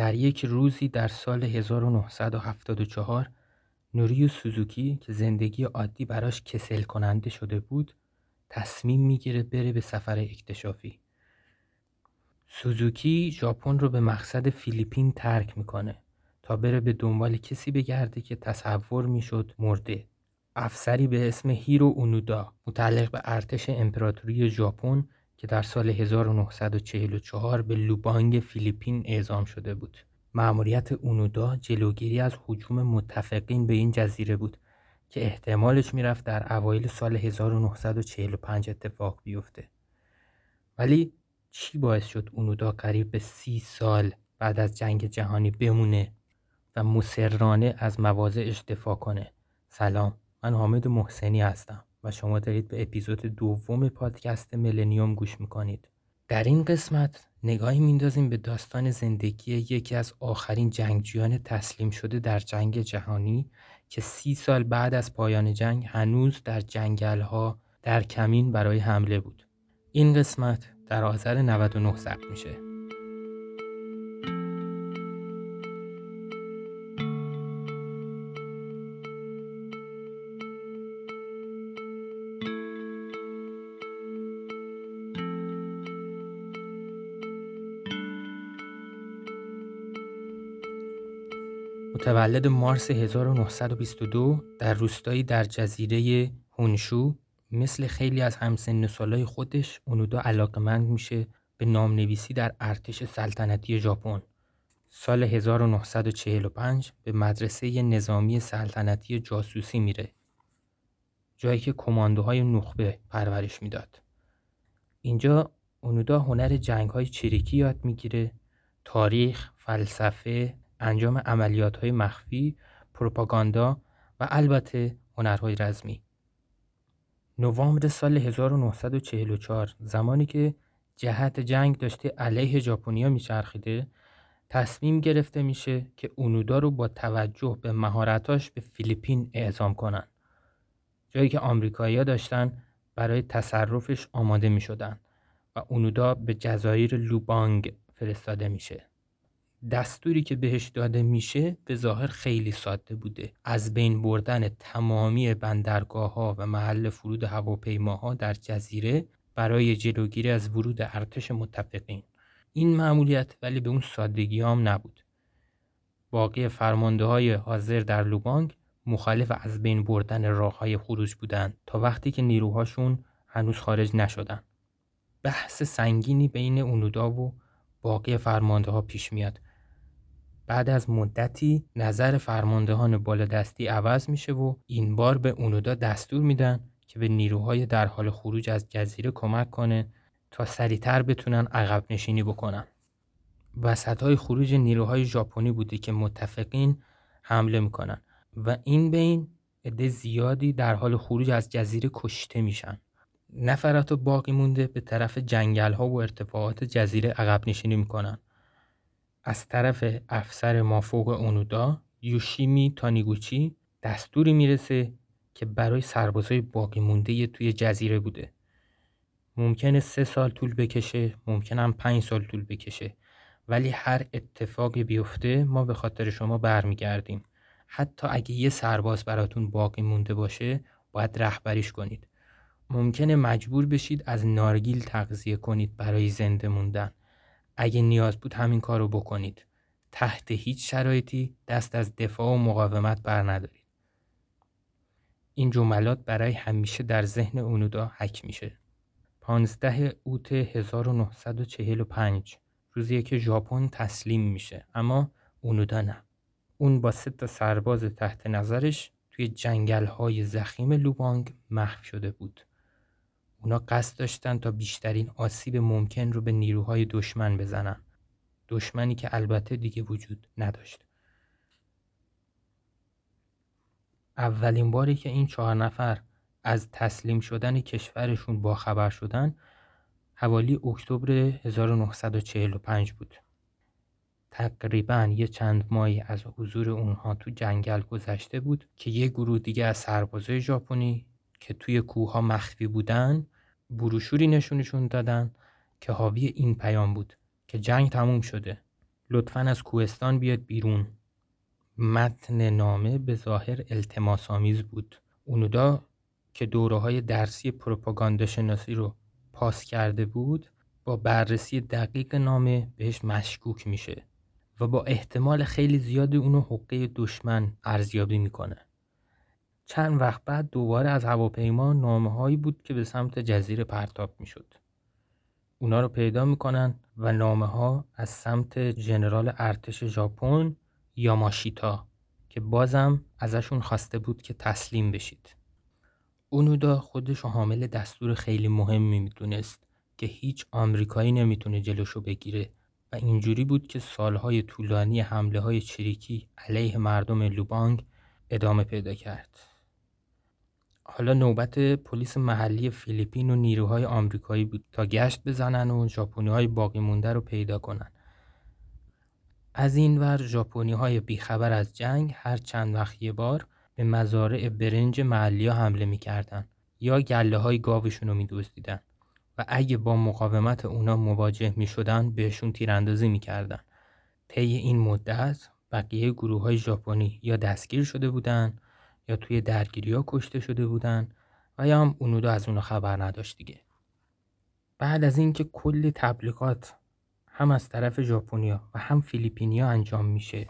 در یک روزی در سال 1974 نوریو سوزوکی که زندگی عادی براش کسل کننده شده بود تصمیم می‌گیره بره به سفر اکتشافی. سوزوکی ژاپن رو به مقصد فیلیپین ترک می‌کنه تا بره به دنبال کسی بگرده که تصور می‌شد مرده. افسری به اسم هیرو اونودا متعلق به ارتش امپراتوری ژاپن که در سال 1944 به لوبانگ فیلیپین اعزام شده بود. مأموریت اونودا جلوگیری از حجوم متفقین به این جزیره بود که احتمالش می‌رفت در اوایل سال 1945 اتفاق بیفته. ولی چی باعث شد اونودا قریب به سی سال بعد از جنگ جهانی بمونه و مسررانه از مواضعش دفاع کنه؟ سلام من حامد محسنی هستم و شما دارید به اپیزود دوم پادکست ملنیوم گوش می‌کنید. در این قسمت نگاهی میندازیم به داستان زندگی یکی از آخرین جنگجویان تسلیم شده در جنگ جهانی که سی سال بعد از پایان جنگ هنوز در جنگلها در کمین برای حمله بود. این قسمت در آذر 99 ضبط میشه. متولد مارس 1922 در روستایی در جزیره هونشو مثل خیلی از همسن سالای خودش اونودا علاقمند میشه به نامنویسی در ارتش سلطنتی ژاپن. سال 1945 به مدرسه نظامی سلطنتی جاسوسی میره. جایی که کماندوهای نخبه پرورش می‌داد. اینجا اونودا هنر جنگ های چریکی یاد می‌گیره، تاریخ، فلسفه، انجام های مخفی، پروپاگاندا و البته هنرهای رزمی. نوامبر سال 1944 زمانی که جهت جنگ داشته علیه ژاپنیا میچرخیده تصمیم گرفته میشه که اونودا رو با توجه به مهارتاش به فیلیپین اعزام کنن جایی که آمریکایی‌ها داشتن برای تصرفش آماده می و اونودا به جزایر لوبانگ فرستاده میشه دستوری که بهش داده میشه به ظاهر خیلی ساده بوده. از بین بردن تمامی بندرگاه ها و محل فرود هواپیماها در جزیره برای جلوگیری از ورود ارتش متفقین. این معمولیت ولی به اون سادگی هم نبود. باقی فرمانده های حاضر در لوبانگ مخالف از بین بردن راه های خروج بودند تا وقتی که نیروهاشون هنوز خارج نشدن. بحث سنگینی بین اونودا و باقی فرمانده ها پیش میاد. بعد از مدتی نظر فرماندهان بالادستی عوض میشه و این بار به اونودا دستور میدن که به نیروهای در حال خروج از جزیره کمک کنه تا سریعتر بتونن عقب نشینی بکنن. وسط های خروج نیروهای ژاپنی بوده که متفقین حمله می‌کنن و این بین عده زیادی در حال خروج از جزیره کشته میشن. نفرات باقی مونده به طرف جنگل ها و ارتفاعات جزیره عقب نشینی می‌کنن. از طرف افسر مافوق اونودا یوشیمی تانیگوچی دستوری می‌رسه که برای سربازای باقی مونده توی جزیره بوده. ممکنه سه سال طول بکشه ممکنم پنج سال طول بکشه. ولی هر اتفاقی بیفته ما به خاطر شما برمیگردیم. حتی اگه یه سرباز براتون باقی مونده باشه باید رهبریش کنید. ممکنه مجبور بشید از نارگیل تغذیه کنید برای زنده موندن. اگه نیاز بود همین کار رو بکنید. تحت هیچ شرایطی دست از دفاع و مقاومت بر ندارید. این جملات برای همیشه در ذهن اونودا حک میشه. 15 اوت 1945 روزیه که ژاپن تسلیم میشه اما اونودا نه. اون با سه تا سرباز تحت نظرش توی جنگل های زخیم لوبانگ محو شده بود. اونا قصد داشتن تا بیشترین آسیب ممکن رو به نیروهای دشمن بزنن. دشمنی که البته دیگه وجود نداشت. اولین باری که این چهار نفر از تسلیم شدن کشورشون با خبر شدن حوالی اکتبر 1945 بود. تقریبا یه چند ماهی از حضور اونها تو جنگل گذشته بود که یه گروه دیگه از سربازای ژاپنی که توی کوه مخفی بودن بروشوری نشونشون دادن که حاوی این پیام بود که جنگ تموم شده. لطفا از کوهستان بیاد بیرون. متن نامه به ظاهر التماس آمیز بود. اونودا که دوره های درسی پروپاگاندا شناسی رو پاس کرده بود با بررسی دقیق نامه بهش مشکوک میشه و با احتمال خیلی زیادی اونو حقه دشمن ارزیابی می‌کنه. چند وقت بعد دوباره از هواپیما نامه هایی بود که به سمت جزیره پرتاب می‌شد اونا رو پیدا می‌کنن و نامه ها از سمت ژنرال ارتش ژاپن یاماشیتا که بازم ازشون خواسته بود که تسلیم بشید اونودا خودش حامل دستور خیلی مهمی می‌دونست که هیچ آمریکایی نمی‌تونه جلوشو بگیره و اینجوری بود که سالهای طولانی حمله های چریکی علیه مردم لوبانگ ادامه پیدا کرد. حالا نوبت پلیس محلی فیلیپین و نیروهای آمریکایی بود تا گشت بزنن و ژاپنی های باقی مونده رو پیدا کنن. از این ور ژاپنی های بیخبر از جنگ هر چند وقت یه بار به مزارع برنج محلی ها حمله می‌کردن یا گله های گاوشون رو میدوزدیدن و اگه با مقاومت اونا مواجه می شدن بهشون تیراندازی می‌کردن. طی این مدت بقیه گروه های ژاپنی یا دستگیر شده بودن یا توی درگیری ها کشته شده بودن و یا هم اونودا از اونا خبر نداشت دیگه. بعد از اینکه کلی تبلیغات هم از طرف ژاپنیا و هم فیلیپینیا انجام میشه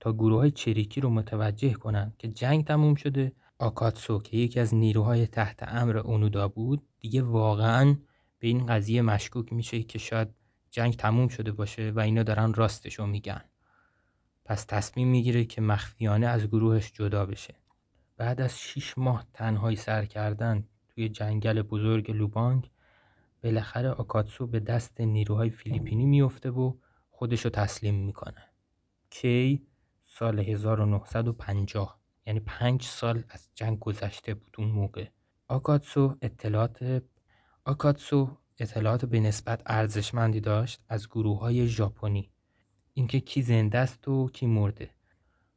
تا گروه های چریکی رو متوجه کنن که جنگ تموم شده آکاتسو که یکی از نیروهای تحت امر اونودا بود دیگه واقعا به این قضیه مشکوک میشه که شاید جنگ تموم شده باشه و اینا دارن راستشو میگن پس تصمیم می‌گیره که مخفیانه از گروهش جدا بشه بعد از 6 ماه تنهایی سر کردن توی جنگل بزرگ لوبانگ بالاخره آکاتسو به دست نیروهای فیلیپینی میفته و خودشو تسلیم می‌کنه. کی سال 1950 یعنی پنج سال از جنگ گذشته بود اون موقع. آکاتسو اطلاعات آکاتسو اطلاعات به نسبت ارزشمندی داشت از گروه های ژاپنی. اینکه کی زنده است و کی مرده.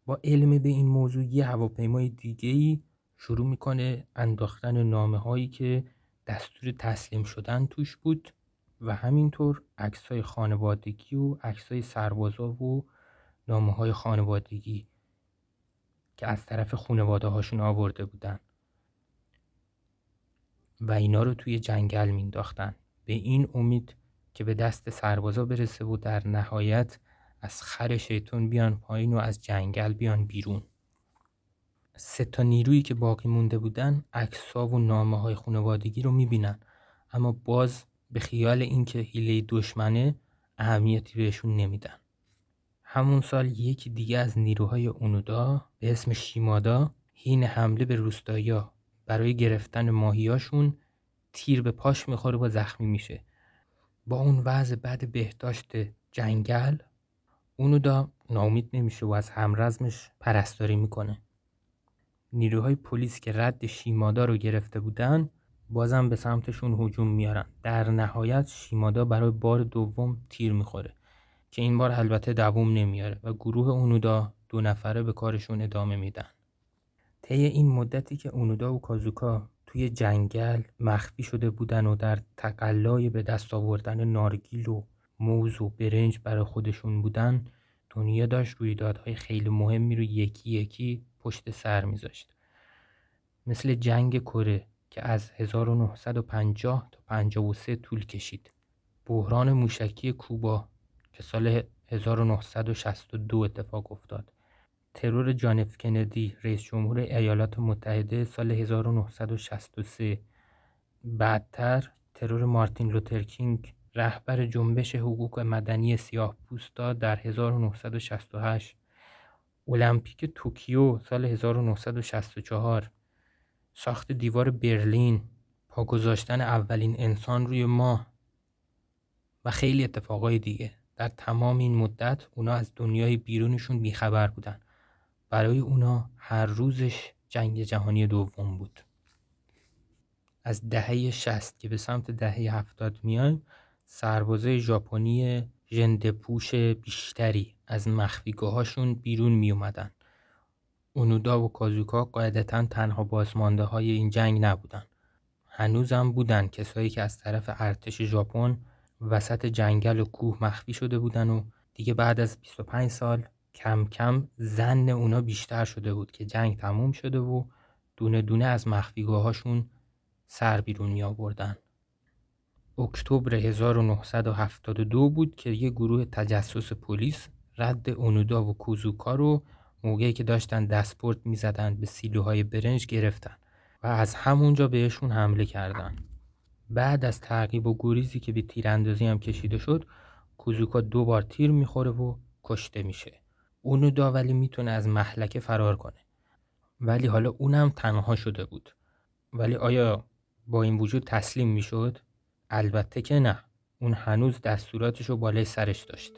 با علم به این موضوع یه هواپیمای دیگه ای شروع می‌کنه انداختن نامه هایی که دستور تسلیم شدن توش بود و همینطور عکس های خانوادگی و عکس های سربازا و نامه های خانوادگی که از طرف خانواده هاشون آورده بودن. و اینا رو توی جنگل مینداختن به این امید که به دست سربازا برسه و در نهایت از خر شیطون بیان پایین و از جنگل بیان بیرون. سه تا نیرویی که باقی مونده بودن عکس‌ها و نامه های خانوادگی رو می‌بینن. اما باز به خیال اینکه هیله دشمنه اهمیتی بهشون نمیدن. همون سال یکی دیگه از نیروهای اونودا به اسم شیمادا هین حمله به روستایا برای گرفتن ماهیاشون تیر به پاش می‌خوره و زخمی میشه. با اون وضع بعد بهداشت جنگل اونودا ناامید نمیشه و از همرزمش پرستاری می‌کنه. نیروهای پلیس که رد شیمادا رو گرفته بودن بازم به سمتشون هجوم میارن. در نهایت شیمادا برای بار دوم تیر می‌خوره که این بار البته دووم نمیاره و گروه اونودا دو نفره به کارشون ادامه میدن. طی این مدتی که اونودا و کازوکا توی جنگل مخفی شده بودن و در تقلای به دست آوردن نارگیل و موز و برنج برای خودشون بودن دنیا داشت رویدادهای خیلی مهمی رو یکی یکی پشت سر میذاشت. مثل جنگ کره که از 1950 تا 53 طول کشید. بحران موشکی کوبا که سال 1962 اتفاق افتاد. ترور جان اف کندی رئیس جمهور ایالات متحده سال 1963 بعدتر ترور مارتین لوترکینگ رهبر جنبش حقوق مدنی سیاه پوستا در 1968 المپیک توکیو سال 1964 ساخت دیوار برلین. پا گذاشتن اولین انسان روی ماه. و خیلی اتفاقای دیگه. در تمام این مدت اونا از دنیای بیرونشون بیخبر بودن. برای اونا هر روزش جنگ جهانی دوم بود. از دهه شست که به سمت دهه هفتاد میایم سربازای ژاپنی پوش بیشتری از مخفیگاهاشون بیرون می اومدن. اونودا و کازوکا قاعدتا تنها بازمانده های این جنگ نبودن. هنوزم بودن کسایی که از طرف ارتش ژاپن وسط جنگل و کوه مخفی شده بودن و دیگه بعد از 25 سال کم کم زن اونا بیشتر شده بود که جنگ تموم شده و دونه دونه از مخفیگاهاشون سر بیرون می آوردن. اکتبر 1972 بود که یه گروه تجسس پلیس رد اونودا و کوزوکا رو موقعی که داشتن دستپورت می‌زدن به سیلوهای برنج گرفتن و از همونجا بهشون حمله کردن. بعد از تعقیب و گریزی که به تیراندازی هم کشیده شد کوزوکا دو بار تیر می‌خوره و کشته میشه. اونودا ولی می‌تونه از محلکه فرار کنه. ولی حالا اونم تنها شده بود. ولی آیا با این وجود تسلیم می‌شد؟ البته که نه. اون هنوز دستوراتش رو بالای سرش داشت.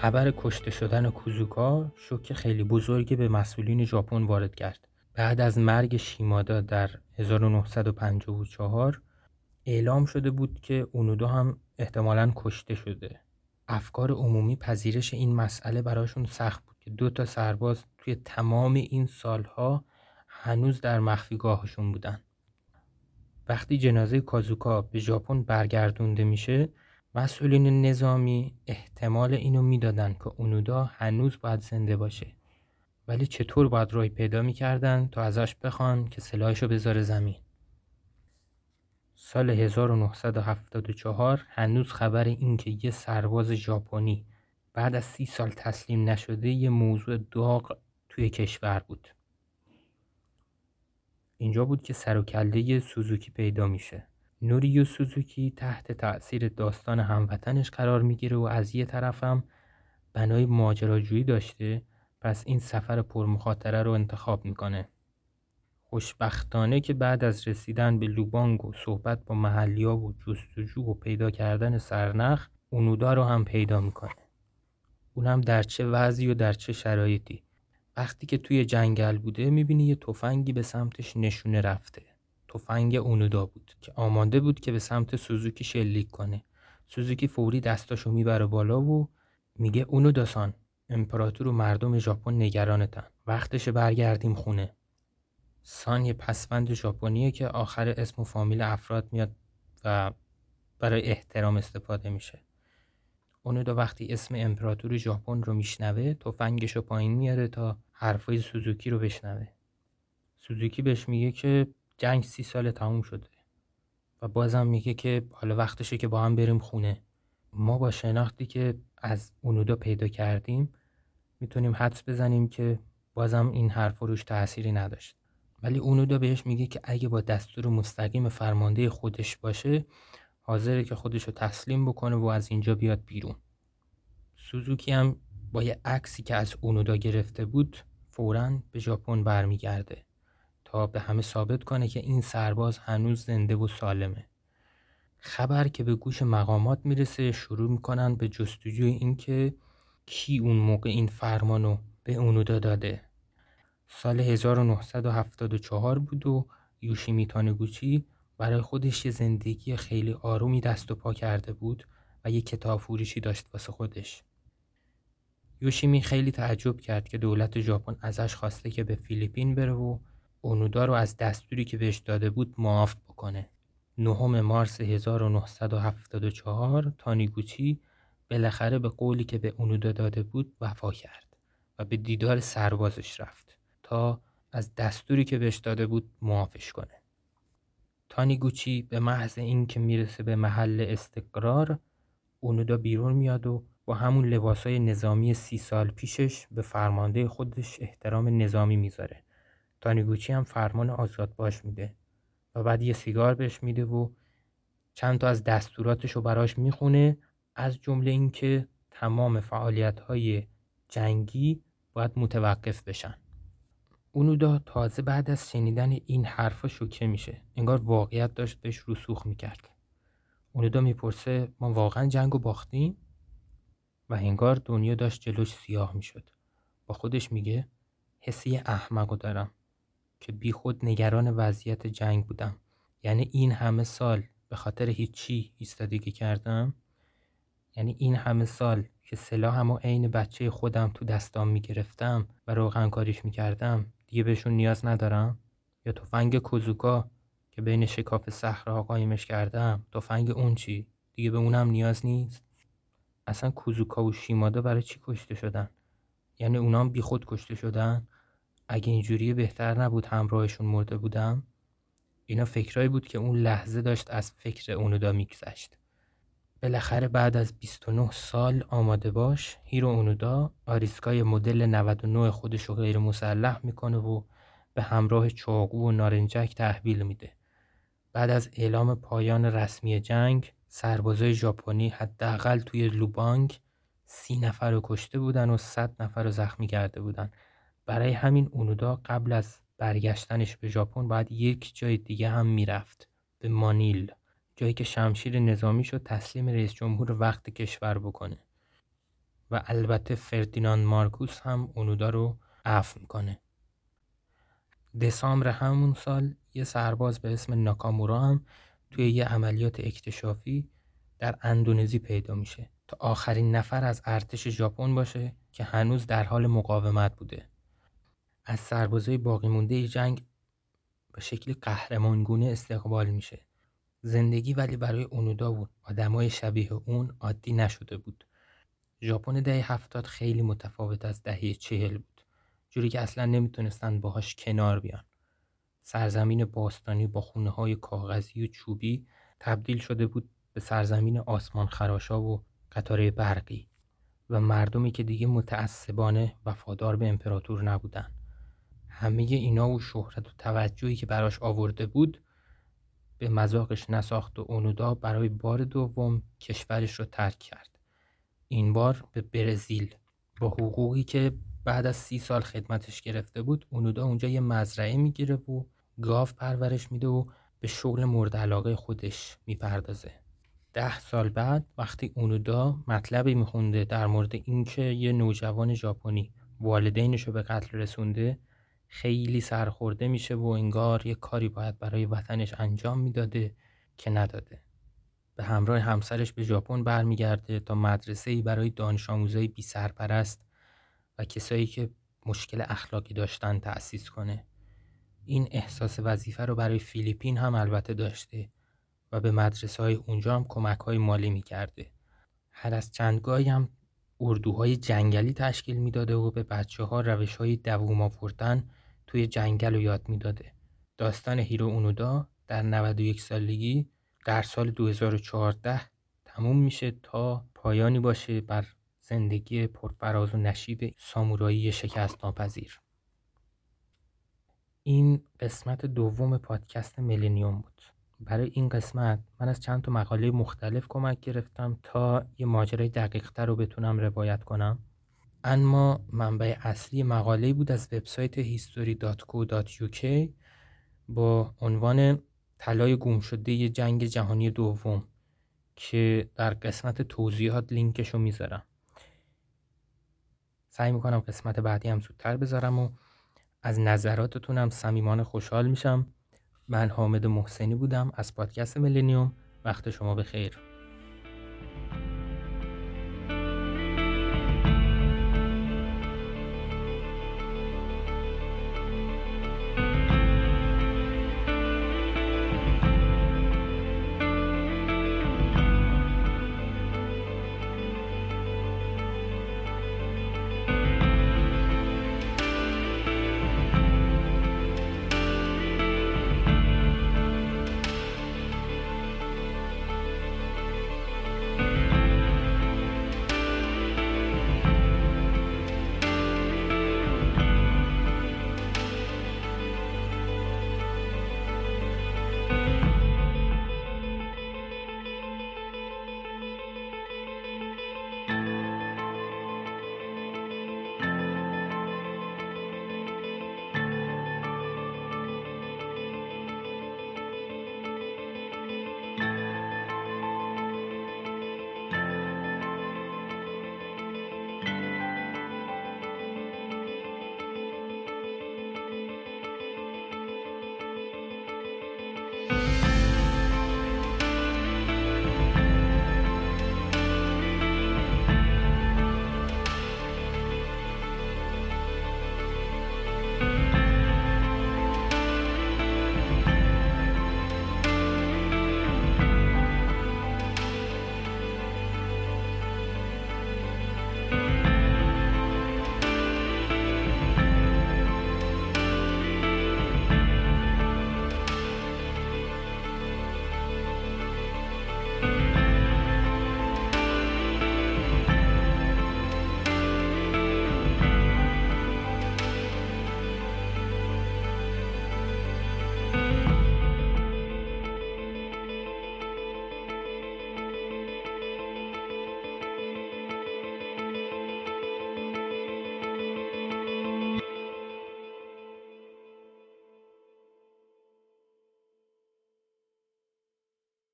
خبر کشته شدن کوزوکا شوک خیلی بزرگی به مسئولین ژاپن وارد کرد. بعد از مرگ شیمادا در 1954 اعلام شده بود که اونودا هم احتمالا کشته شده. افکار عمومی پذیرش این مسئله براشون سخت بود که دو تا سرباز توی تمام این سالها هنوز در مخفیگاهشون بودن. وقتی جنازه کازوکا به ژاپن برگردونده میشه مسئولین نظامی احتمال اینو می‌دادن که اونودا هنوز باید زنده باشه. ولی چطور باید رای پیدا می‌کردن تا ازش بخوان که سلاحشو بذاره زمین. سال 1974 هنوز خبر این که یه سرباز ژاپنی بعد از سی سال تسلیم نشده یه موضوع داغ توی کشور بود. اینجا بود که سر و کله سوزوکی پیدا میشه. نوریو سوزوکی تحت تأثیر داستان هموطنش قرار می‌گیره و از یه طرفم بنای ماجراجویی داشته پس این سفر پرمخاطره رو انتخاب می‌کنه. خوشبختانه که بعد از رسیدن به لوبانگ و صحبت با محلیا و جستجو و پیدا کردن سرنخ اونودا رو هم پیدا می‌کنه. اونم در چه وضعی و در چه شرایطی. وقتی که توی جنگل بوده می‌بینی یه تفنگی به سمتش نشونه رفته. تفنگ اونودا بود. که آماده بود که به سمت سوزوکی شلیک کنه. سوزوکی فوری دستاشو می‌بره بالا و میگه اونوداسان امپراتور و مردم ژاپن نگرانتن. وقتش برگردیم خونه. سان یه پسوند ژاپنیه که آخر اسم و فامیل افراد میاد و برای احترام استفاده میشه. اونودا وقتی اسم امپراتور ژاپن رو میشنوه تفنگش رو پایین میاره تا حرفای سوزوکی رو بشنوه. سوزوکی بهش میگه که جنگ سی سال تموم شده. و بازم میگه که حالا وقتشه که با هم بریم خونه. ما با شناختی که از اونودا پیدا کردیم می‌تونیم حدس بزنیم که بازم این حرف روش تأثیری نداشت. ولی اونودا بهش میگه که اگه با دستور مستقیم فرمانده خودش باشه حاضره که خودش رو تسلیم بکنه و از اینجا بیاد بیرون. سوزوکی هم با یه عکسی که از اونودا گرفته بود فورا به ژاپن برمیگرده. تا به همه ثابت کنه که این سرباز هنوز زنده و سالمه. خبر که به گوش مقامات می‌رسه شروع می‌کنن به جستجوی اینکه کی اون موقع این فرمانو به اونودا داده. سال 1974 بود و یوشیمی تانگوچی برای خودش یه زندگی خیلی آرومی دست و پا کرده بود و یه کتاب فروشی داشت واسه خودش. یوشیمی خیلی تعجب کرد که دولت ژاپن ازش خواسته که به فیلیپین بره و اونودا رو از دستوری که بهش داده بود معاف بکنه. نهم مارس 1974 تانیگوچی بالاخره به قولی که به اونودا داده بود وفا کرد و به دیدار سربازش رفت تا از دستوری که بهش داده بود معافش کنه. تانیگوچی به محض اینکه می‌رسه به محل استقرار اونودا بیرون میاد و با همون لباسای نظامی سی سال پیشش به فرمانده خودش احترام نظامی می‌ذاره تانیگوچی هم فرمان آزاد باش میده و بعد یه سیگار بهش میده و چند تا از دستوراتش رو براش می‌خونه از جمله اینکه تمام فعالیت های جنگی باید متوقف بشن. اونودا تازه بعد از شنیدن این حرفا شوکه میشه. انگار واقعیت داشت بهش رسوخ می‌کرد. اونودا می‌پرسه ما واقعا جنگ باختیم؟ و انگار دنیا داشت جلوش سیاه می‌شد. با خودش میگه حسی احمقو دارم. که بی خود نگران وضعیت جنگ بودم. یعنی این همه سال به خاطر هیچی ایستادگی کردم؟ یعنی این همه سال که سلاحم و عین بچه خودم تو دستام می‌گرفتم و روغن کاریش می‌کردم دیگه بهشون نیاز ندارم؟ یا تفنگ کوزوکا که بین شکاف صخره قایمش کردم تفنگ اون چی؟ دیگه به اونم نیاز نیست؟ اصلا کوزوکا و شیمادا برای چی کشته شدن؟ یعنی اونام بی خود کشته شدن؟ اگه اینجوری بهتر نبود همراهشون مرده بودم؟ اینا فکرایی بود که اون لحظه داشت از فکر اونودا میگذشت. بالاخره بعد از 29 سال آماده باش هیرو اونودا آریساکای مدل 99 خودش رو غیر مسلح می‌کنه و به همراه چاقو و نارنجک تحویل میده. بعد از اعلام پایان رسمی جنگ سربازای ژاپنی حداقل توی لوبانگ سی نفر رو کشته بودن و صد نفر رو زخمی کرده بودن. برای همین اونودا قبل از برگشتنش به ژاپن باید یک جای دیگه هم می‌رفت به مانیل جایی که شمشیر نظامی شد تسلیم رئیس جمهور وقت کشور بکنه. و البته فردیناند مارکوس هم اونودا رو عفو می‌کنه دسامبر همون سال یه سرباز به اسم ناکامورا هم توی یه عملیات اکتشافی در اندونزی پیدا میشه تا آخرین نفر از ارتش ژاپن باشه که هنوز در حال مقاومت بوده. از سربازای باقی مونده جنگ به شکلی قهرمانگونه استقبال میشه. زندگی ولی برای اونودا و آدمای شبیه اون عادی نشده بود. ژاپن دهه هفتاد خیلی متفاوت از دهه چهل بود. جوری که اصلا نمی‌تونستن باهاش کنار بیان. سرزمین باستانی با خونه های کاغذی و چوبی تبدیل شده بود به سرزمین آسمان خراشا و قطاره برقی. و مردمی که دیگه متعصبانه وفادار به امپراتور نبودن. همه اینا و شهرت و توجهی که براش آورده بود به مذاقش نساخت و اونودا برای بار دوم کشورش رو ترک کرد. این بار به برزیل. با حقوقی که بعد از سی سال خدمتش گرفته بود اونودا اونجا یه مزرعه می‌گیره و گاو پرورش میده و به شغل مورد علاقه خودش می‌پردازه. ده سال بعد وقتی اونودا مطلبی میخونده در مورد اینکه یه نوجوان ژاپنی والدینش رو به قتل رسونده خیلی سرخورده میشه و انگار یه کاری باید برای وطنش انجام می‌داده که نداده. به همراه همسرش به ژاپن برمیگرده تا مدرسه ای برای دانش آموزای بی سرپرست و کسایی که مشکل اخلاقی داشتن تأسیس کنه. این احساس وظیفه رو برای فیلیپین هم البته داشته و به مدرسه های اونجا هم کمک های مالی می‌کرده. هر از چندگاهی هم اردوهای جنگلی تشکیل می‌داده و به بچه ها روش های دووم آوردن توی جنگل رو یاد می‌داده. داستان هیرو اونودا در 91 سالگی در سال 2014 تموم میشه تا پایانی باشه بر زندگی پرفراز و نشیب سامورایی شکست ناپذیر این قسمت دوم پادکست ملینیوم بود. برای این قسمت من از چند تا مقاله مختلف کمک گرفتم تا یه ماجرای دقیقتر رو بتونم روایت کنم. اما منبع اصلی مقاله بود از وبسایت history.co.uk با عنوان طلای گم شده جنگ جهانی دوم که در قسمت توضیحات لینکش می‌ذارم. سعی می‌کنم قسمت بعدی هم زودتر بذارم و از نظراتتونم صمیمانه خوشحال میشم. من حامد محسنی بودم از پادکست ملینیوم وقت شما بخیر.